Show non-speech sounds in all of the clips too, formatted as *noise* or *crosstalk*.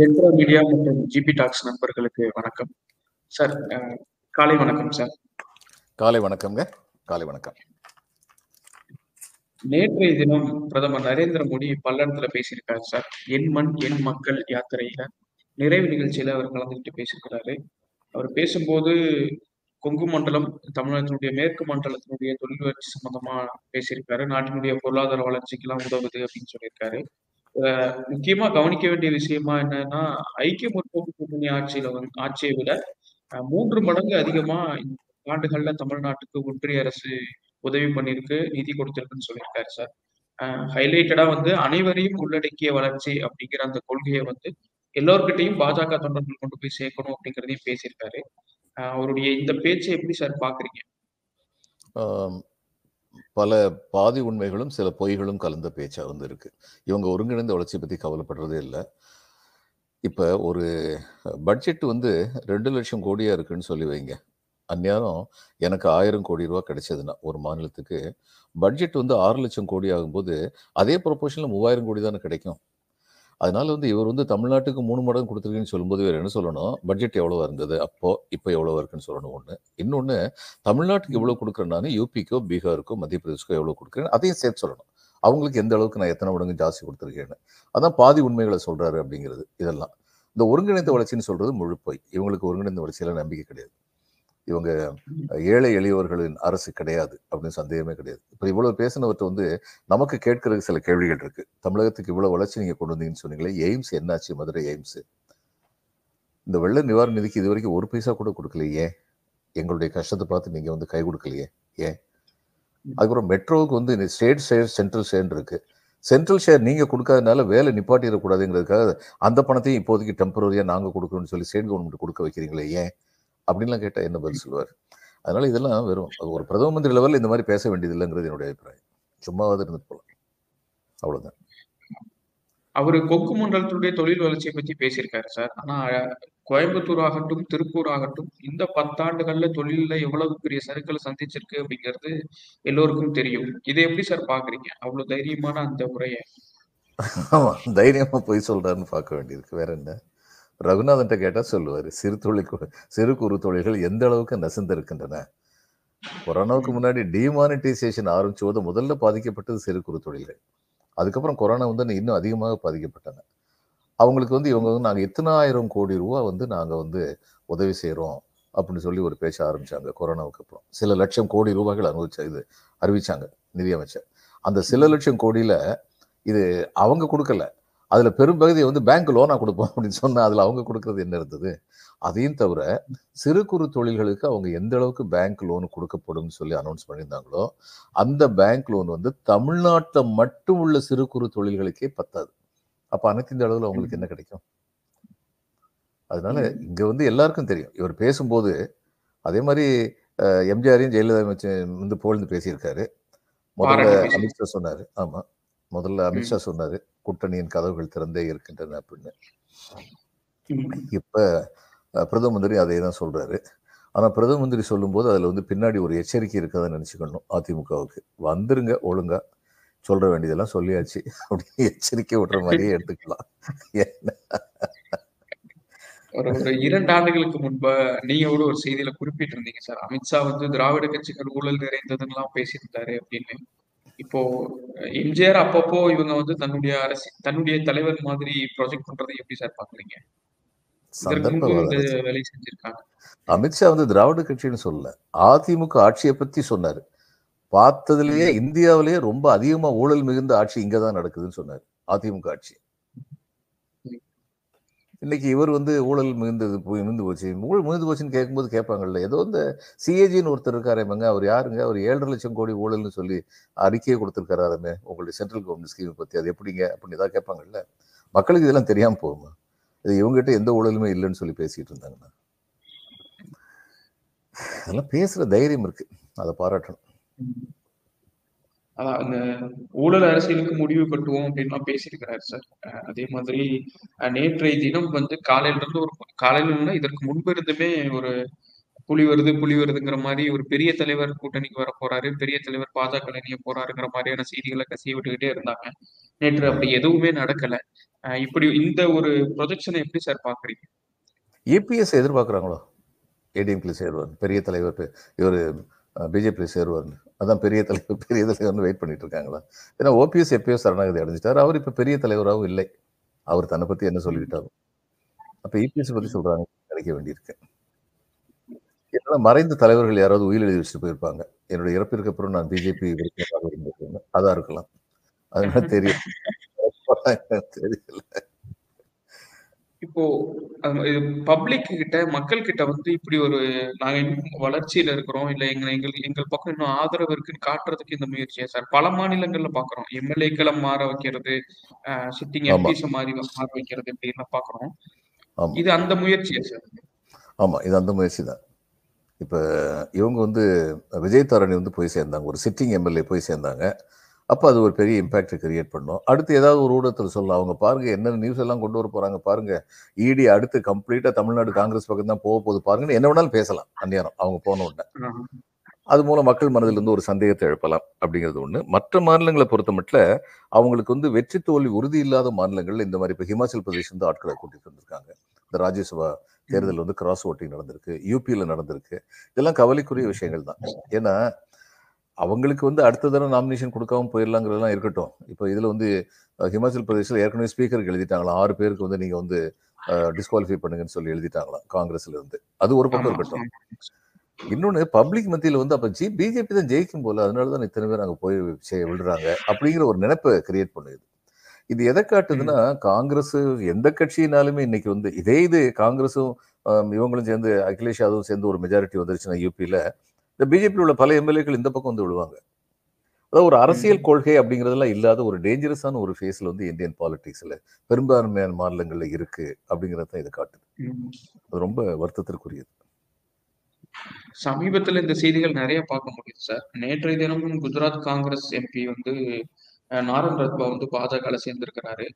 ஜென்ட்ரா media மற்றும் GB talks நண்பர்களுக்கு வணக்கம். சார் காலை வணக்கம் சார் காலை வணக்கம்ங்க. காலை வணக்கம். நேற்றைய தினம் பிரதமர் நரேந்திர மோடி பல்லடத்துல பேசியிருக்காரு சார் என் மண் என் மக்கள் யாத்திரையில நிறைவு நிகழ்ச்சியில அவர் கலந்துக்கிட்டு பேசியிருக்கிறாரு. அவர் பேசும்போது கொங்கு மண்டலம் தமிழகத்தினுடைய மேற்கு மண்டலத்தினுடைய தொழில் வளர்ச்சி சம்பந்தமா பேசியிருக்காரு. நாட்டினுடைய பொருளாதார வளர்ச்சிக்கெல்லாம் உதவுது அப்படின்னு சொல்லியிருக்காரு. முக்கியமா கவனிக்க வேண்டிய விஷயமா என்னன்னா ஐக்கிய முற்போக்கு கூட்டணி ஆட்சியில வந்து ஆட்சியை விட மூன்று மடங்கு அதிகமா ஆண்டுகள்ல தமிழ்நாட்டுக்கு ஒன்றிய அரசு உதவி பண்ணிருக்கு நிதி கொடுத்திருக்குன்னு சொல்லியிருக்காரு சார். ஹைலைட்டடா வந்து அனைவரையும் உள்ளடக்கிய வளர்ச்சி அப்படிங்கிற அந்த கொள்கையை வந்து எல்லோர்கிட்டையும் பாஜக தொண்டர்கள் கொண்டு போய் சேர்க்கணும் அப்படிங்கிறதையும் பேசியிருக்காரு. அவருடைய இந்த பேச்சை எப்படி சார் பாக்குறீங்க? பல பாதி உண்மைகளும் சில பொய்களும் கலந்த பேச்சாக வந்து இருக்கு இவங்க ஒருங்கிணைந்த வளர்ச்சி பற்றி கவலைப்படுறதே இல்லை. இப்போ ஒரு பட்ஜெட் வந்து ரெண்டு லட்சம் கோடியாக இருக்குன்னு சொல்லி வைங்க. அந்நேரம் எனக்கு ஆயிரம் கோடி ரூபா கிடைச்சதுன்னா ஒரு மாநிலத்துக்கு பட்ஜெட் வந்து ஆறு லட்சம் கோடி ஆகும்போது அதே ப்ரொபோஷனில் மூவாயிரம் கோடி தானே கிடைக்கும். அதனால வந்து இவர் வந்து தமிழ்நாட்டுக்கு மூணு மடங்கு கொடுத்துருக்கீங்கன்னு சொல்லும்போது வேறு என்ன சொல்லணும்? பட்ஜெட் எவ்வளோ இருந்தது? அப்போ இப்போ எவ்வளோ இருக்குன்னு சொல்லணும் ஒன்று இன்னொன்று தமிழ்நாட்டுக்கு எவ்வளோ கொடுக்குறேன் யூபிக்கோ பீகாருக்கோ மத்திய பிரதேஷ்க்கோ எவ்வளோ கொடுக்குறேன் அதையும் சேர்த்து சொல்லணும். அவங்களுக்கு எந்த அளவுக்கு நான் எத்தனை மடங்கு ஜாஸ்தி கொடுத்துருக்கேன்னு. அதான் பாதி உண்மைகளை சொல்கிறாரு அப்படிங்கிறது இதெல்லாம். இந்த ஒருங்கிணைந்த வளர்ச்சின்னு சொல்கிறது முழு பொய் இவங்களுக்கு ஒருங்கிணைந்த வளர்ச்சியில நம்பிக்கை கிடையாது. இவங்க ஏழை எளியவர்களின் அரசு கிடையாது அப்படின்னு சந்தேகமே கிடையாது. இப்போ இவ்வளவு பேசினவற்றை வந்து நமக்கு கேட்கறதுக்கு சில கேள்விகள் இருக்கு. தமிழகத்துக்கு இவ்வளவு வளர்ச்சி நீங்க கொண்டு வந்தீங்கன்னு சொன்னீங்களே எய்ம்ஸ் என்னாச்சு மதுரை எய்ம்ஸ்? இந்த வெள்ள நிவாரண நிதிக்கு இது வரைக்கும் ஒரு பைசா கூட கொடுக்கலையே. எங்களுடைய கஷ்டத்தை பார்த்து நீங்க வந்து கை கொடுக்கலையே? ஏன்? அதுக்கப்புறம் மெட்ரோவுக்கு வந்து ஸ்டேட் ஷேர் சென்ட்ரல் ஷேர் இருக்கு. சென்ட்ரல் ஷேர் நீங்க கொடுக்காதனால வேலை நிப்பாட்டிடக்கூடாதுங்கிறதுக்காக அந்த பணத்தையும் இப்போதைக்கு டெம்பரரியா நாங்க கொடுக்கணும்னு சொல்லி ஸ்டேட் கவர்மெண்ட் கொடுக்க வைக்கிறீங்களே ஏன்? அப்படின்லாம் கேட்டா என்ன பதில் சொல்லுவார்? அதனால இதெல்லாம் வெறும் ஒரு பிரதம மந்திரி லெவலில் இந்த மாதிரி பேச வேண்டியது இல்லைங்கிறது என்னுடைய அபிப்பிராயம். சும்மாவது இருந்துட்டு போகலாம் அவ்வளவுதான். அவரு கொங்கு மண்டலத்தினுடைய தொழில் வளர்ச்சியை பத்தி பேசியிருக்காரு சார். ஆனா கோயம்புத்தூர் ஆகட்டும் திருப்பூர் ஆகட்டும் இந்த பத்தாண்டுகள்ல தொழில்ல எவ்வளவு பெரிய சறுக்களை சந்திச்சிருக்கு அப்படிங்கிறது எல்லோருக்கும் தெரியும். இதை எப்படி சார் பாக்குறீங்க? அவ்வளவு தைரியமான அந்த உரையை. ஆமா தைரியமா போய் சொல்றாருன்னு பார்க்க வேண்டியிருக்கு வேற என்ன? ரகுநாதன்ட்ட கேட்டா சொல்லுவாரு. சிறு தொழில் சிறு குறு தொழில்கள் எந்த அளவுக்கு நசிந்திருக்கின்றன? கொரோனாவுக்கு முன்னாடி டிமானிட்டைசேஷன் ஆரம்பிச்ச போது முதல்ல பாதிக்கப்பட்டது சிறு குறு தொழில்கள். அதுக்கப்புறம் கொரோனா வந்து இன்னும் அதிகமாக பாதிக்கப்பட்டன. அவங்களுக்கு வந்து இவங்க வந்து நாங்கள் எத்தனை ஆயிரம் கோடி ரூபா வந்து நாங்கள் வந்து உதவி செய்கிறோம் அப்படின்னு சொல்லி ஒரு பேச்ச ஆரம்பிச்சாங்க கொரோனாவுக்கு அப்புறம். சில லட்சம் கோடி ரூபாய்கள் அனுபவிச்ச இது அறிவிச்சாங்க நிதியமைச்சர். அந்த சில லட்சம் கோடியில இது அவங்க கொடுக்கல. அதுல பெரும்பகுதியை வந்து பேங்க் லோனா கொடுப்போம் அப்படின்னு சொன்னா அதுல அவங்க கொடுக்கறது என்ன இருந்தது? அதையும் தவிர சிறு குறு தொழில்களுக்கு அவங்க எந்த அளவுக்கு பேங்க் லோன் கொடுக்கப்படும் சொல்லி அனௌன்ஸ் பண்ணியிருந்தாங்களோ அந்த பேங்க் லோன் வந்து தமிழ்நாட்டில் மட்டும் உள்ள சிறு குறு தொழில்களுக்கே பத்தாது. அப்ப அனைத்து இந்த அளவுல அவங்களுக்கு என்ன கிடைக்கும்? அதனால இங்க வந்து எல்லாருக்கும் தெரியும். இவர் பேசும்போது அதே மாதிரி எம்ஜிஆரையும் ஜெயலலிதா வந்து புகழ்ந்து பேசியிருக்காரு. முதல்ல அமித்ஷா சொன்னாரு. ஆமா. முதல்ல அமித்ஷா சொன்னாரு கூட்டணியின் கதவுகள் திறந்தே இருக்கின்றன அப்படின்னு. இப்ப பிரதம மந்திரி அதே தான் சொல்றாரு. ஆனா பிரதம மந்திரி சொல்லும்போது அதுல வந்து பின்னாடி ஒரு எச்சரிக்கை இருக்கதை நினைச்சுக்கணும் அதிமுகவுக்கு. வந்துருங்க ஒழுங்கா. சொல்ற வேண்டியதெல்லாம் சொல்லியாச்சு. அப்படின்னு எச்சரிக்கை விடுற மாதிரியே எடுத்துக்கலாம். ஒரு ஒரு இரண்டு ஆண்டுகளுக்கு முன்பு நீங்க கூட ஒரு செய்தியில குறிப்பிட்டிருந்தீங்க சார். அமித்ஷா வந்து திராவிட கட்சிகள் ஊழல் நிறைந்ததுன்னெல்லாம் பேசியிருந்தாரு அப்படின்னு. இப்போ எம்ஜிஆர் அப்பப்போ இவங்க வந்து தன்னுடைய அரசு தன்னுடைய தலைவர் மாதிரி ப்ரொஜெக்ட் பண்றதை எப்படி சார் பாக்குறீங்க? அமித்ஷா வந்து திராவிட கட்சின்னு சொல்லல. அதிமுக ஆட்சியை பத்தி சொன்னாரு. பார்த்ததுலயே இந்தியாவிலேயே ரொம்ப அதிகமா ஊழல் மிகுந்த ஆட்சி இங்கதான் நடக்குதுன்னு சொன்னாரு. அதிமுக ஆட்சி. இன்னைக்கு இவர் வந்து ஊழல் மிகுந்தது போய் மிகுந்து போச்சு. ஊழல் மிகுந்து போச்சுன்னு கேட்கும்போது கேட்பாங்கல்ல ஏதோ இந்த சிஏஜின்னு ஒருத்தர் இருக்காரேமங்க அவர் யாருங்க? அவர் ஏழரை லட்சம் கோடி ஊழல்னு சொல்லி அறிக்கையை கொடுத்துருக்காருமே உங்களுடைய சென்ட்ரல் கவர்மெண்ட் ஸ்கீம் பற்றி அது எப்படிங்க? அப்படின்னு தான் கேட்பாங்கல்ல? மக்களுக்கு இதெல்லாம் தெரியாமல் போகுமா? இது இவங்ககிட்ட எந்த ஊழலுமே இல்லைன்னு சொல்லி பேசிகிட்டு இருந்தாங்கண்ணா அதெல்லாம் பேசுகிற தைரியம் இருக்குது அதை பாராட்டணும். அதான் அந்த ஊழல் அரசியலுக்கு முடிவு கட்டுவோம் அப்படின்லாம் பேசியிருக்கிறாரு சார். அதே மாதிரி நேற்றைய தினம் வந்து காலையில இருந்து ஒரு காலையில இல்லைன்னா இதற்கு முன்பு இருந்துமே ஒரு புலி வருது புலி வருதுங்கிற மாதிரி ஒரு பெரிய தலைவர் கூட்டணிக்கு வர போறாரு பெரிய தலைவர் பாஜக இணைய போறாருங்கிற மாதிரியான செய்திகளை கசிய விட்டுக்கிட்டே இருந்தாங்க. நேற்று அப்படி எதுவுமே நடக்கல. இப்படி இந்த ஒரு ப்ரொஜெக்ஷனை எப்படி சார் பாக்குறீங்க ஏபிஎஸ் எதிர்பார்க்குறாங்களோ? ஏடிஎம்கில் சேருவார் பெரிய தலைவர் இவர் பிஜேபியில் சேருவார்னு. அதான் பெரிய தலைவர் பெரிய தலைவர்னு வெயிட் பண்ணிட்டு இருக்காங்களா ஏன்னா ஓபிஎஸ் எப்பயோ சரணாகதி அடைஞ்சிட்டார். அவர் இப்போ பெரிய தலைவராகவும் இல்லை. அவர் தன்னை பற்றி என்ன சொல்லிக்கிட்டாலும். அப்போ இபிஎஸ் பற்றி சொல்கிறாங்க கிடைக்க வேண்டியிருக்கு. இதெல்லாம் மறைந்த தலைவர்கள் யாராவது உயிர் எழுதி வச்சுட்டு போயிருப்பாங்க. என்னோட இறப்பிற்கு அப்புறம் நான் பிஜேபி அதான் இருக்கலாம். அதனால தெரியும். *laughs* தெரியல இப்போ பப்ளிக் கிட்ட மக்கள் கிட்ட வந்து இப்படி ஒரு நாங்க இன்னும் வளர்ச்சியில இருக்கிறோம். இல்ல எங்க எங்கள் எங்கள் பக்கம் இன்னும் ஆதரவு இருக்குன்னு காட்டுறதுக்கு இந்த முயற்சியா? சார் பல மாநிலங்கள்ல பாக்குறோம். எம்எல்ஏக்களை மாற வைக்கிறது சிட்டிங் எம்பிஸ் மாறி மாற வைக்கிறது இப்படின்னு பாக்குறோம். இது அந்த முயற்சியா சார்? ஆமா இது அந்த முயற்சி தான். இப்போ இவங்க வந்து விஜய் தாரணி வந்து போய் சேர்ந்தாங்க. ஒரு சிட்டிங் எம்எல்ஏ போய் சேர்ந்தாங்க. அப்போ அது ஒரு பெரிய இம்பாக்டை கிரியேட் பண்ணும். அடுத்து ஏதாவது ஒரு ஊடகத்தில் சொல்லலாம். அவங்க பாருங்க என்னென்ன நியூஸ் எல்லாம் கொண்டு வர போறாங்க பாருங்க. இடி அடுத்து கம்ப்ளீட்டா தமிழ்நாடு காங்கிரஸ் பக்கம் தான் போக போகுது பாருங்கன்னு என்ன வேணாலும் பேசலாம் அந்நேரம் அவங்க போன உடனே. அது மூலம் மக்கள் மனதில் இருந்து ஒரு சந்தேகத்தை எழுப்பலாம் அப்படிங்கிறது ஒண்ணு. மற்ற மாநிலங்களை பொறுத்த மட்டும் அவங்களுக்கு வந்து வெற்றி தோல்வி உறுதி இல்லாத மாநிலங்கள்ல இந்த மாதிரி இப்போ ஹிமாச்சல் பிரதேஷ் வந்து ஆட்களை கூட்டிட்டு வந்திருக்காங்க. இந்த ராஜ்யசபா தேர்தல் வந்து கிராஸ் ஓட்டிங் நடந்திருக்கு. யூபியில நடந்திருக்கு. இதெல்லாம் கவலைக்குரிய விஷயங்கள் தான். ஏன்னா அவங்களுக்கு வந்து அடுத்த தடவை நாமினேஷன் கொடுக்காம போயிடலாங்கிறதெல்லாம் இருக்கட்டும். இப்போ இதுல வந்து ஹிமாச்சல் பிரதேசில் ஏற்கனவே ஸ்பீக்கருக்கு எழுதிட்டாங்களாம் ஆறு பேருக்கு வந்து நீங்க வந்து டிஸ்குவாலிஃபை பண்ணுங்கன்னு சொல்லி எழுதிட்டாங்களாம் காங்கிரஸ்ல இருந்து? அது ஒரு பக்கம் இருக்கட்டும். ஆமா. இன்னொன்னு பப்ளிக் மத்தியில வந்து அப்ப ஜி பிஜேபி தான் ஜெயிக்கும் போல அதனால தான் இத்தனை பேர் அங்க போய் செ- விழுறாங்க அப்படிங்கிற ஒரு நினைப்பை கிரியேட் பண்ணுது. இது எதை. காட்டுதுன்னா காங்கிரஸ் எந்த கட்சியினாலுமே இன்னைக்கு வந்து இதே இது காங்கிரஸும் இவங்களும் சேர்ந்து அகிலேஷ் யாதவும் சேர்ந்து ஒரு மெஜாரிட்டி வந்துருச்சுன்னா யூபியில இந்த பிஜேபி உள்ள பல எம்எல்ஏக்கள் இந்த பக்கம் வந்து விழுவாங்க. அதாவது ஒரு அரசியல். கொள்கை அப்படிங்கிறதெல்லாம் இல்லாத ஒரு டேஞ்சரஸான ஒரு ஃபேஸ்ல வந்து இந்தியன் பாலிடிக்ஸ்ல பெரும்பான்மையான மாநிலங்கள்ல இருக்கு அப்படிங்கறத தான் இது காட்டுது. அது ரொம்ப வருத்தத்திற்குரியது. சமீபத்துல இந்த செய்திகள் நிறைய பார்க்க முடியுது சார். நேற்றைய தினமும் குஜராத் காங்கிரஸ் எம்பி வந்து நாரன் ரத்வா வந்து பாஜகல சேர்ந்திருக்கிறாரு.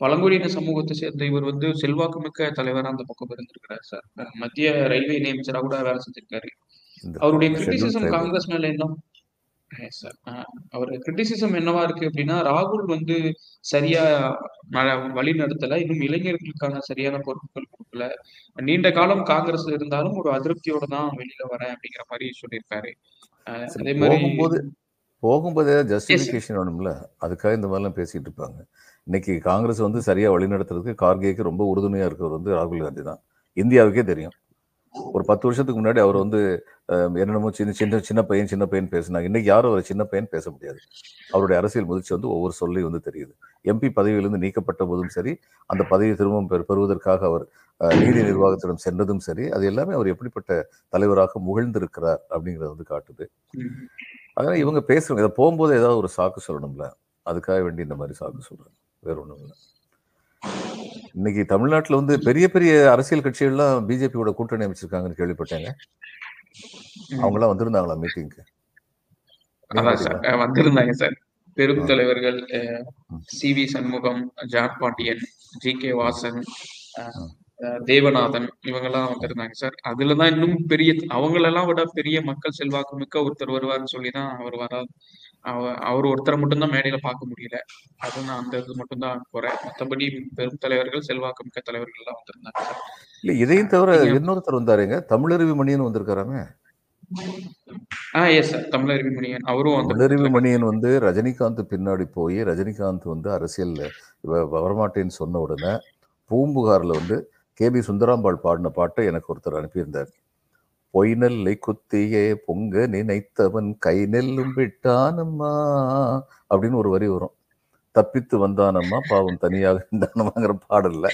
பழங்குடியின சமூகத்தை சேர்ந்த இவர் வந்து செல்வாக்குமிக்க தலைவரா அந்த பக்கம் இருந்திருக்கிறார் சார். மத்திய ரயில்வே நியமிச்சரா கூட வேலை செஞ்சிருக்காரு. அவருடைய கிரிட்டிசிசம் காங்கிரஸ் மேல என்ன? அவர் கிரிட்டிசிசம் என்னவா இருக்கு அப்படின்னா ராகுல் வந்து சரியா வழி நடத்தல. இன்னும் இளைஞர்களுக்கான சரியான பொறுப்புகள் கொடுக்கல. நீண்ட காலம் காங்கிரஸ் இருந்தாலும் ஒரு அதிருப்தியோட தான் வெளியில வரேன் அப்படிங்கிற மாதிரி சொல்லியிருக்காரு. அதே மாதிரி போகும்போது ஜஸ்டிஃபிகேஷன் வேணும்ல? அதுக்காக இந்த மாதிரிலாம் பேசிட்டு இருப்பாங்க. இன்னைக்கு காங்கிரஸ் வந்து சரியா வழிநடத்துறதுக்கு கார்கேக்கு ரொம்ப உறுதுணையா இருக்கிறவர் வந்து ராகுல் காந்தி தான். இந்தியாவுக்கே தெரியும். ஒரு பத்து வருஷத்துக்கு முன்னாடி அவர் வந்து என்னென்னமோ சின்ன சின்ன சின்ன பையன் சின்ன பையன் பேசினாங்க. இன்னைக்கு யாரும் அவர் சின்ன பையன் பேச முடியாது. அவருடைய அரசியல் முதிர்ச்சி வந்து ஒவ்வொரு சொல்லையும் வந்து தெரியுது. எம்பி பதவியிலிருந்து நீக்கப்பட்ட போதும் சரி அந்த பதவியை திரும்பவும் பெறுவதற்காக அவர் அஹ், நீதி நிர்வாகத்திடம் சென்றதும் சரி அது எல்லாமே அவர் எப்படிப்பட்ட தலைவராக முகிழ்ந்திருக்கிறார் அப்படிங்கிறது வந்து காட்டுது. அதனால இவங்க பேசுறாங்க இதை போகும்போது ஏதாவது ஒரு சாக்கு சொல்லணும்ல. அதுக்காக வேண்டி இந்த மாதிரி சாக்கு சொல்றாங்க. வேற ஒண்ணும் இல்லை. இன்னைக்கு தமிழ்நாட்டுல வந்து பெரிய பெரிய அரசியல் கட்சிகள்லாம் பிஜேபியோட கூட்டணி அமைச்சிருக்காங்கன்னு கேள்விப்பட்டேங்க. ம். அவங்கெல்லாம் வந்திருந்தாங்களா மீட்டிங்க்கு? வந்திருந்தாங்க சார். பெரும் தலைவர்கள் C V Shanmugam John Pandian G K Vasan Devanathan இவங்கெல்லாம் வந்திருந்தாங்க சார். அதுலதான் இன்னும் பெரிய அவங்களெல்லாம் விட பெரிய மக்கள் செல்வாக்கு மிக்க ஒருத்தர் வருவார்னு சொல்லி தான் அவர் வர அவ- அவர் ஒருத்தரை மட்டும்தான் மேடையில பார்க்க முடியல. அது நான் அந்த இது மட்டும்தான் போறேன். மற்றபடி பெரும் தலைவர்கள் செல்வாக்கு மிக்க தலைவர்கள் எல்லாம் வந்திருந்தாங்க இல்ல இதையும் தவிர இன்னொருத்தர் வந்தாருங்க. தமிழருவி மணியன் வந்திருக்காராமே? ஆ எஸ் சார் தமிழருவி மணியன். அவரும் தமிழருவி மணியன் வந்து ரஜினிகாந்த் பின்னாடி போய் ரஜினிகாந்த் வந்து அரசியல்ல இவ- வரமாட்டேன்னு சொன்ன உடனே பூம்புகார்ல வந்து கே பி சுந்தராம்பாள் பாடின பாட்டை எனக்கு ஒருத்தர் அனுப்பியிருந்தார். பொய் நெல்லை குத்தியே பொங்க நினைத்தவன் கை நெல்லும் விட்டானம்மா அப்படின்னு ஒரு வரி வரும். தப்பித்து வந்தானம்மா பாவம் தனியாக இருந்தானம்மாங்கிற பாடல்ல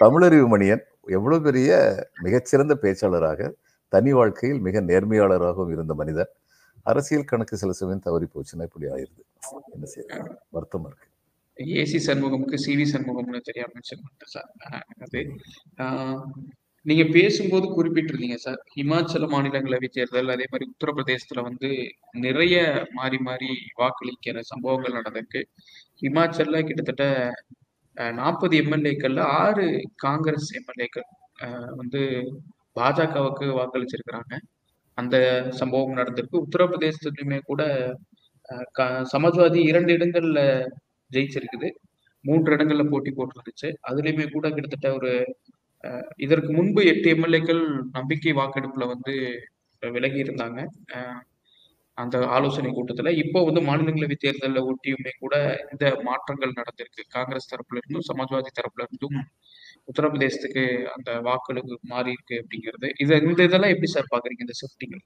தமிழறிவு மணியன் எவ்வளவு பெரிய மிகச்சிறந்த பேச்சாளராக தனி வாழ்க்கையில் மிக நேர்மையாளராகவும் இருந்த மனிதர். அரசியல் கணக்கு சில சமயம் தவறி போச்சுன்னா இப்படி ஆயிருது என்ன செய்ய வருத்தமா இருக்கு. ஏசி சண்முகமுக்கு சிவி சண்முகம்னு தெரியாம மென்ஷன் சார். அது நீங்க பேசும்போது குறிப்பிட்டிருந்தீங்க சார். இமாச்சல மாநிலங்களவை தேர்தல் அதே மாதிரி உத்தரப்பிரதேசத்துல வந்து நிறைய மாறி மாறி வாக்களிக்கிற சம்பவங்கள் நடந்திருக்கு. இமாச்சல்ல கிட்டத்தட்ட நாற்பது எம்எல்ஏக்கள்ல ஆறு காங்கிரஸ் எம்எல்ஏக்கள் வந்து பாஜகவுக்கு வாக்களிச்சிருக்கிறாங்க. அந்த சம்பவம் நடந்திருக்கு. உத்தரப்பிரதேசத்துலயுமே கூட க- சமாஜ்வாதி இரண்டு இடங்கள்ல ஜெயிச்சிருக்குது. மூன்று இடங்கள்ல போட்டி போட்டுருந்துச்சு. அதுலயுமே கூட கிட்டத்தட்ட ஒரு இதற்கு முன்பு எட்டு எம்எல்ஏக்கள் நம்பிக்கை வாக்கெடுப்புல வந்து விலகி இருந்தாங்க. அந்த ஆலோசனை கூட்டத்துல இப்போ வந்து மாநிலங்களவை தேர்தலில் ஒட்டியுமே கூட இந்த மாற்றங்கள் நடந்திருக்கு. காங்கிரஸ் தரப்புல இருந்தும் சமாஜ்வாதி தரப்புல இருந்தும் உத்தரப்பிரதேசத்துக்கு அந்த வாக்களுக்கு மாறி இருக்கு அப்படிங்கிறது. இது இந்த இதெல்லாம் எப்படி சார் பாக்குறீங்க இந்த ஷிஃப்டிங்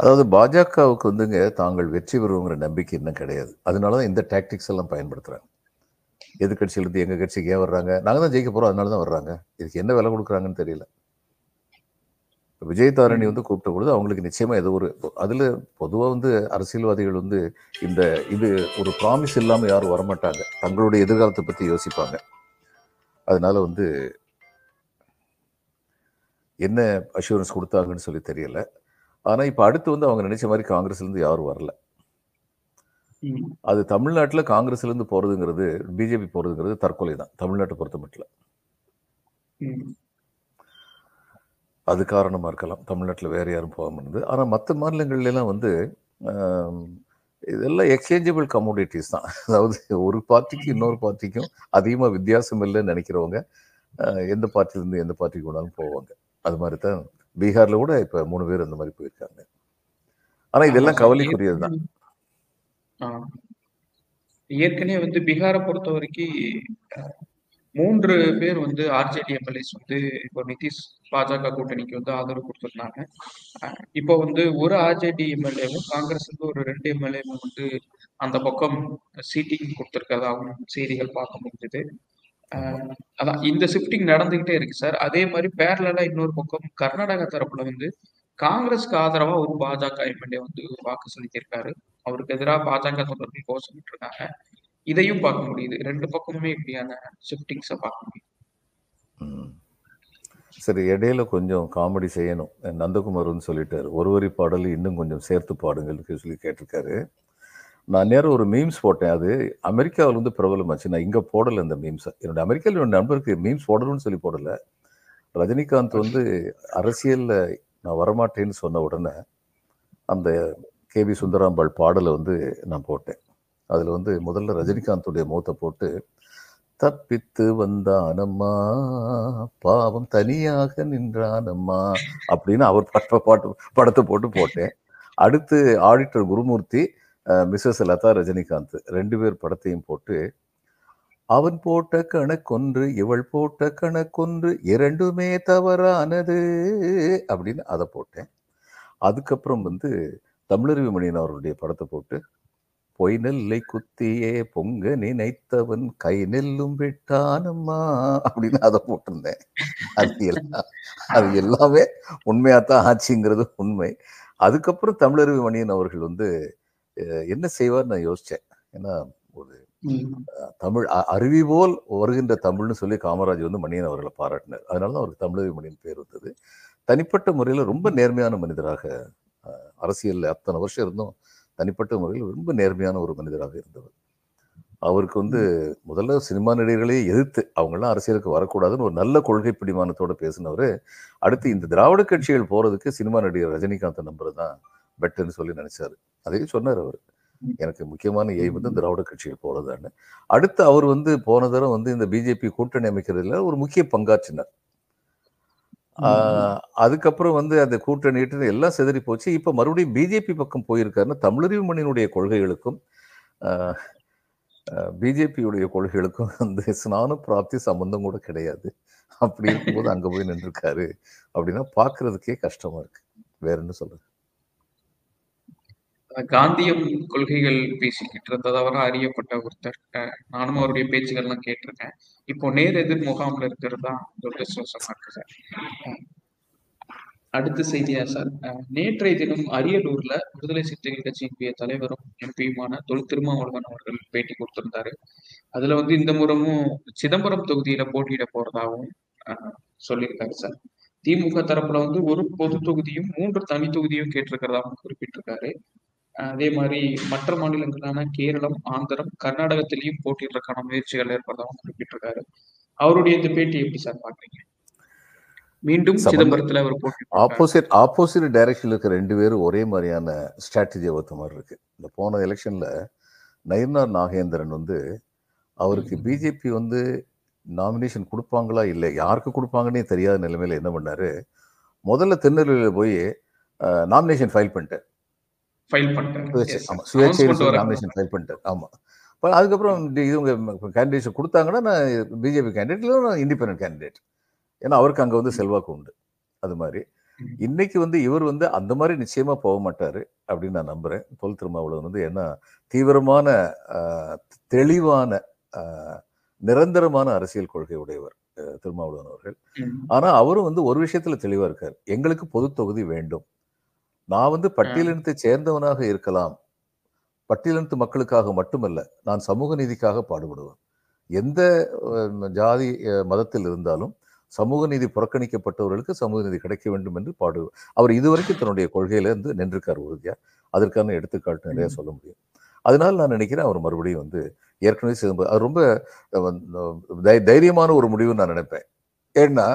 அதாவது பாஜகவுக்கு வந்துங்க தாங்கள் வெற்றி பெறுவோங்கிற நம்பிக்கை இன்னும் கிடையாது. அதனால தான் இந்த டாக்டிக்ஸ் எல்லாம் பயன்படுத்துறாங்க. எதிர்கட்சியிலிருந்து எங்க கட்சிக்கு ஏன் வர்றாங்க? நாங்கள் தான் ஜெயிக்க போகிறோம் அதனால தான் வர்றாங்க. இதுக்கு என்ன விலை கொடுக்குறாங்கன்னு தெரியல. விஜயதாரணி விஜய் தாரணி வந்து கூப்பிட்ட பொழுது அவங்களுக்கு நிச்சயமா ஏதோ ஒரு அதில் பொதுவாக வந்து அரசியல்வாதிகள் வந்து இந்த இது ஒரு ப்ராமிஸ் இல்லாமல் யாரும் வரமாட்டாங்க. தங்களுடைய எதிர்காலத்தை பற்றி யோசிப்பாங்க. அதனால வந்து என்ன அஷூரன்ஸ் கொடுத்தாங்கன்னு சொல்லி தெரியல. ஆனால் இப்போ அடுத்து வந்து அவங்க நினைச்ச மாதிரி காங்கிரஸ்லேருந்து யாரும் வரல. அது தமிழ்நாட்டுல காங்கிரஸ்ல இருந்து போறதுங்கிறது பிஜேபி போறதுங்கிறது தற்கொலை தான் தமிழ்நாட்டை பொறுத்த மட்டும் அது காரணமா இருக்கலாம் தமிழ்நாட்டில் வேற யாரும் போக முடியுது ஆனா மற்ற மாநிலங்கள்ல எல்லாம் வந்து இதெல்லாம் எக்ஸ்சேஞ்சபிள் கமோடிட்டிஸ் தான். அதாவது ஒரு பார்ட்டிக்கு இன்னொரு பார்ட்டிக்கும் அதிகமாக வித்தியாசம் இல்லைன்னு நினைக்கிறவங்க எந்த பார்ட்டிலேருந்து எந்த பார்ட்டிக்கு வேணாலும் போவாங்க. அது மாதிரி தான் பீகார்ல கூட இப்போ மூணு பேர் அந்த மாதிரி போயிருக்காங்க. ஆனா இதெல்லாம் கவலைக்குரியது தான் ஏற்கனவே வந்து பீகாரை பொறுத்த வரைக்கும் மூன்று பேர் வந்து ஆர்ஜேடி எம்எல்ஏஸ் வந்து இப்போ நிதிஷ் பாஜக கூட்டணிக்கு வந்து ஆதரவு கொடுத்துருந்தாங்க. இப்போ வந்து ஒரு ஆர்ஜேடி எம்எல்ஏவும் காங்கிரஸ் வந்து ஒரு ரெண்டு எம்எல்ஏவும் வந்து அந்த பக்கம் சீட்டிங் கொடுத்துருக்கதாகவும் செய்திகள் பார்க்க முடிஞ்சது. அதான் இந்த ஷிஃப்டிங் நடந்துகிட்டே இருக்கு சார். அதே மாதிரி பேரலா இன்னொரு பக்கம் கர்நாடகா தரப்புல வந்து காங்கிரஸ்க்கு ஆதரவா ஒரு பாஜக எம்எல்ஏ வந்து வாக்கு செலுத்தியிருக்காரு. அவருக்கு எதிராக பாஜக தொடர்பு கோஷமிட்டு இருக்காங்க இதையும் பார்க்க முடியுது. ரெண்டு பக்கமுமே இப்படியான ஷிஃப்டிங்ஸை பார்க்க முடியுது. சரி இடையில கொஞ்சம் காமெடி செய்யணும். நந்தகுமார்னு சொல்லிட்டாரு. ஒரு வரி பாடல் இன்னும் கொஞ்சம் சேர்த்து பாடுங்கள் சொல்லி கேட்டிருக்காரு. நான் நேரம் ஒரு மீம்ஸ் போட்டேன். அது அமெரிக்காவில் வந்து பிரபலமாச்சு. நான் இங்கே போடலை இந்த மீம்ஸை என்னோட அமெரிக்காவில் என்னோட நண்பருக்கு மீம்ஸ் போடணும்னு சொல்லி போடலை. ரஜினிகாந்த் வந்து அரசியலில் நான் வரமாட்டேன்னு சொன்ன உடனே அந்த கே வி சுந்தராம்பாள் பாடலை வந்து நான் போட்டேன். அதில் வந்து முதல்ல ரஜினிகாந்துடைய முகத்தை போட்டு தப்பித்து வந்தானம்மா பாவம் தனியாக நின்றானம்மா அப்படின்னு அவர் பாட்ட பாட்டு படத்தை போட்டு போட்டேன். அடுத்து ஆடிட்டர் குருமூர்த்தி மிஸ்ஸஸ் லதா ரஜினிகாந்த் ரெண்டு பேர் படத்தையும் போட்டு அவன் போட்ட கணக்கொன்று இவள் போட்ட கணக்கொன்று இரண்டுமே தவறானது அப்படின்னு அதை போட்டேன். அதுக்கப்புறம் வந்து தமிழருவி மணியன் அவருடைய படத்தை போட்டு பொய் நெல்லை குத்தியே பொங்க நினைத்தவன் கை நெல்லும் விட்டானம்மா அப்படின்னு அதை போட்டிருந்தேன். அது எல்லாம் அது எல்லாமே உண்மையாத்தான் ஆச்சுங்கிறது உண்மை. அதுக்கப்புறம் தமிழருவி மணியன் அவர்கள் வந்து என்ன செய்வார் நான் யோசிச்சேன். ஏன்னா ஒரு தமிழ் அருவி போல் வருகின்ற தமிழ்னு சொல்லி காமராஜ் வந்து மணியன் அவர்களை பாராட்டினார். அதனால தான் அவருக்கு தமிழருவி மணியன் பேர் வந்தது. தனிப்பட்ட முறையில் ரொம்ப நேர்மையான மனிதராக அரசியல்ல அத்தனை வருஷம் இருந்தும் தனிப்பட்ட முறையில் ரொம்ப நேர்மையான ஒரு மனிதராக இருந்தவர். அவருக்கு வந்து முதல்ல சினிமா நடிகர்களே எதிர்த்து அவங்கெல்லாம் அரசியலுக்கு வரக்கூடாதுன்னு ஒரு நல்ல கொள்கை பிடிமானத்தோட பேசினவர் அடுத்து இந்த திராவிட கட்சிகள் போறதுக்கு சினிமா நடிகர் ரஜினிகாந்த் நம்பர் தான் பெட்டர்னு சொல்லி நினைச்சாரு. அதையும் சொன்னார் அவர். எனக்கு முக்கியமான எய்ம் வந்து திராவிட கட்சிகள் போறதான்னு. அடுத்து அவர் வந்து போன தடவை வந்து இந்த பிஜேபி கூட்டணி அமைக்கிறதுல ஒரு முக்கிய பங்காற்றினார். அதுக்கப்புறம் வந்து அந்த கூட்டணி கிட்டணி எல்லாம் சிதறி போச்சு. இப்ப மறுபடியும் பிஜேபி பக்கம் போயிருக்காருன்னா தமிழறிவு மணியினுடைய கொள்கைகளுக்கும் பிஜேபியுடைய கொள்கைகளுக்கும் வந்து ஸ்நான பிராப்தி சம்பந்தம் கூட கிடையாது. அப்படி இருக்கும்போது அங்க போய் நின்றுருக்காரு. அப்படின்னா பாக்குறதுக்கே கஷ்டமா இருக்கு. வேற என்ன சொல்றது? காந்தியம் கொள்கைகள் பேசிக்கிட்டு இருந்ததவர அறியப்பட்ட ஒருத்தர். நானும் அவருடைய பேச்சுகள்லாம் கேட்டிருக்கேன். இப்போ நேர் எதிர் முகாம்ல இருக்கிறது தான் துரதிருஷ்டவசமா இருக்கு சார்? அடுத்த செய்தியா சார்? அஹ், நேற்றைய தினம் அரியலூர்ல விடுதலை சிறுத்தைகள் கட்சியினுடைய தலைவரும் எம்பியுமான தொல் திருமாவளவன் அவர்கள் பேட்டி கொடுத்திருந்தாரு. அதுல வந்து இந்த முறமும் சிதம்பரம் தொகுதியில போட்டியிட போறதாகவும் சொல்லியிருக்காரு சார். திமுக தரப்புல வந்து ஒரு பொது தொகுதியும் மூன்று தனி தொகுதியும் கேட்டிருக்கிறதாகவும் குறிப்பிட்டிருக்காரு. அதே மாதிரி மற்ற மாநிலங்களான கேரளம் ஆந்திரம் கர்நாடகத்திலையும் போட்டியிடுறதுக்கான முயற்சிகள் ஏற்படுறதாகவும் குறிப்பிட்டிருக்காரு அவருடைய இந்த பேட்டி எப்படி சார் பாக்குறீங்க மீண்டும். சிதம்பரத்துல அவர் போட்டி. ஆப்போசிட் ஆப்போசிட் டைரக்ஷன்ல இருக்க ரெண்டு பேரும் ஒரே மாதிரியான ஸ்ட்ராட்டஜியை ஒத்த மாதிரி இருக்கு இந்த போன எலெக்ஷன்ல நயினார் நாகேந்திரன் வந்து அவருக்கு பிஜேபி வந்து நாமினேஷன் கொடுப்பாங்களா இல்லை யாருக்கு கொடுப்பாங்கன்னே தெரியாத நிலைமையில என்ன பண்ணாரு முதல்ல திருநெல்வேலியில் போய் நாமினேஷன் ஃபைல் பண்ணிட்டார் ஃபைல் பண்ணிட்டார் ஆமா. இப்போ அதுக்கப்புறம் இவங்க கேண்டிடேட்ஸ் கொடுத்தாங்கன்னா நான் பிஜேபி கேண்டிடேட் இல்லை நான் இண்டிபெண்டன்ட் கேண்டிடேட் ஏன்னா அவருக்கு அங்கே வந்து செல்வாக்கு உண்டு. அது மாதிரி. இன்னைக்கு வந்து இவர் வந்து அந்த மாதிரி நிச்சயமா போக மாட்டாரு அப்படின்னு நான் நம்புறேன். தொல் திருமாவளவன் வந்து ஏன்னா தீவிரமான தெளிவான நிரந்தரமான அரசியல் கொள்கை உடையவர் திருமாவளவன் அவர்கள். ம். ஆனா அவரும் வந்து ஒரு விஷயத்துல தெளிவா இருக்கார். எங்களுக்கு பொது தொகுதி வேண்டும். நான் வந்து பட்டியலினத்தை சேர்ந்தவனாக இருக்கலாம். பட்டியலினத்து மக்களுக்காக மட்டுமல்ல நான் சமூக நீதிக்காக பாடுபடுவேன். எந்த ஜாதி மதத்தில் இருந்தாலும் சமூக நீதி புறக்கணிக்கப்பட்டவர்களுக்கு சமூக நீதி கிடைக்க வேண்டும் என்று பாடு அவர் இதுவரைக்கும் தன்னுடைய கொள்கையில இருந்து நின்றிருக்கார் உறுதியா? அதற்கான எடுத்துக்காட்டு நிறைய சொல்ல முடியும். அதனால நான் நினைக்கிறேன் அவர் மறுபடியும் வந்து ஏற்கனவே சிதம்பரம் அது ரொம்ப தைரியமான ஒரு முடிவுன்னு நான் நினைப்பேன். ஏன்னா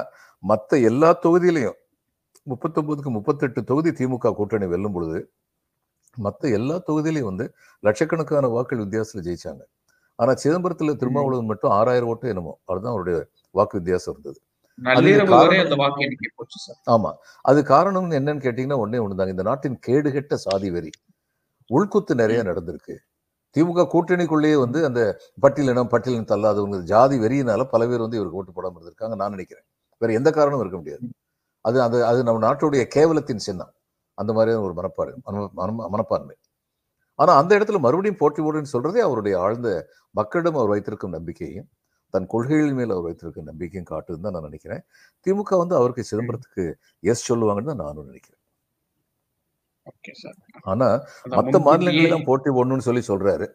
மற்ற எல்லா தொகுதியிலையும் முப்பத்தொன்பதுக்கு முப்பத்தெட்டு தொகுதி திமுக கூட்டணி வெல்லும் பொழுது மற்ற எல்லா தொகுதியிலையும் வந்து லட்சக்கணக்கான வாக்குகள் வித்தியாசத்தில் ஜெயிச்சாங்க. ஆனா சிதம்பரத்துல திருமாவளவன் மட்டும் ஆறாயிரம் ஓட்டு என்னமோ அதுதான் அவருடைய வாக்கு வித்தியாசம் இருந்தது. ஆமா. அது காரணம் என்னன்னு கேட்டீங்கன்னா ஒண்ணே ஒண்ணுதாங்க. இந்த நாட்டின் கேடுகெட்ட சாதி வெறி உள்குத்து நிறைய நடந்திருக்கு. திமுக கூட்டணிக்குள்ளேயே வந்து அந்த பட்டியலினம் பட்டியலினம் தள்ளாதவங்க ஜாதி வெறியினால பல பேர் வந்து இவருக்கு ஓட்டு போடாம இருந்திருக்காங்க நான் நினைக்கிறேன். வேற எந்த காரணமும் இருக்க முடியாது. அது அது அது நம்ம நாட்டுடைய கேவலத்தின் சின்னம். அந்த மாதிரியான ஒரு மனப்பாடு மன- மன- மனப்பான்மை. ஆனா அந்த இடத்துல மறுபடியும் போட்டி போடுன்னு சொல்றதே அவருடைய ஆழ்ந்த மக்களிடம் அவர் வைத்திருக்கும் நம்பிக்கையும் தன் கொள்கைகள் மேல் அவர் வைத்திருக்கும் நம்பிக்கையும் காட்டுதுன்னு தான் நான் நினைக்கிறேன். திமுக வந்து அவருக்கு சிதம்பரத்துக்கு எஸ் சொல்லுவாங்கன்னு தான் நானும் நினைக்கிறேன். ஆனா மற்ற மாநிலங்களெல்லாம் போட்டி போடணும்னு சொல்லி சொல்றாரு.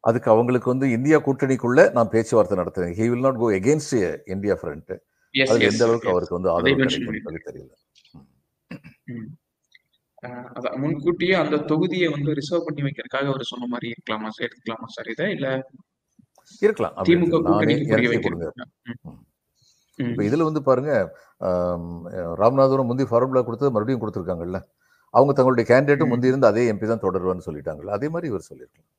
அதுக்கு அவங்களுக்கு வந்து இந்தியா கூட்டணிக்குள்ள நான் பேச்சுவார்த்தை நடத்துறேன். He will not go against India front Yes, எந்த அளவுக்கு. அவருக்கு வந்து அதை ஆதரவு mention கிடைக்கும்ன்றது தெரியல. முன்கூட்டியே அந்த தொகுதியை வந்து ரிசர்வ் பண்ணி வைக்கிறதுக்காக அவர் சொன்ன மாதிரி இருக்கலாமா? சார் எடுத்துக்கலாமா சார் இதை? இல்ல இருக்கலாம் திமுக இப்ப இதுல வந்து பாருங்க ராமநாதபுரம் முந்தி ஃபார்முலா கொடுத்தது மறுபடியும் கொடுத்துருக்காங்கல்ல. அவங்க தங்களுடைய கேண்டிடேட்டும் ம். முந்தி இருந்து அதே எம்பி தான் தொடருவான்னு சொல்லிட்டாங்கல்ல. அதே மாதிரி இவர் சொல்லியிருக்கலாம்.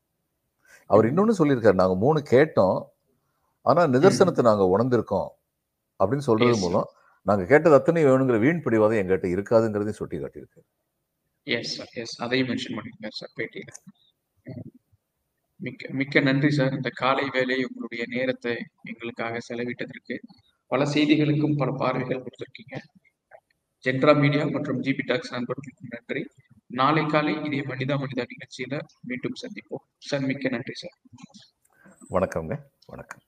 அவர் இன்னொன்னு சொல்லியிருக்காரு. நாங்க மூணு கேட்டோம். ஆனா நிதர்சனத்தை நாங்க உணர்ந்திருக்கோம். அப்படின்னு சொல்றது. மூலம் நாங்க கேட்டது அத்தனை வேணுங்கிற வீண் பிடிவாதம் எங்கிட்ட இருக்காதுங்கிறதையும் சுட்டி காட்டியிருக்கு எஸ் சார் எஸ் அதையும் மென்ஷன் பண்ணிருக்காரு சார் பேட்டியில. மிக்க மிக்க நன்றி சார் இந்த காலை வேலை உங்களுடைய நேரத்தை எங்களுக்காக செலவிட்டதற்கு பல செய்திகளுக்கும் பல பார்வைகள் கொடுத்துருக்கீங்க. ஜென்ரா மீடியா மற்றும் ஜிபி டாக்ஸ் நண்பர்களுக்கும் நன்றி. நாளை காலை இதே மனிதா மனிதா நிகழ்ச்சியில மீண்டும் சந்திப்போம். சார் மிக்க நன்றி சார் வணக்கம்ங்க. வணக்கம்.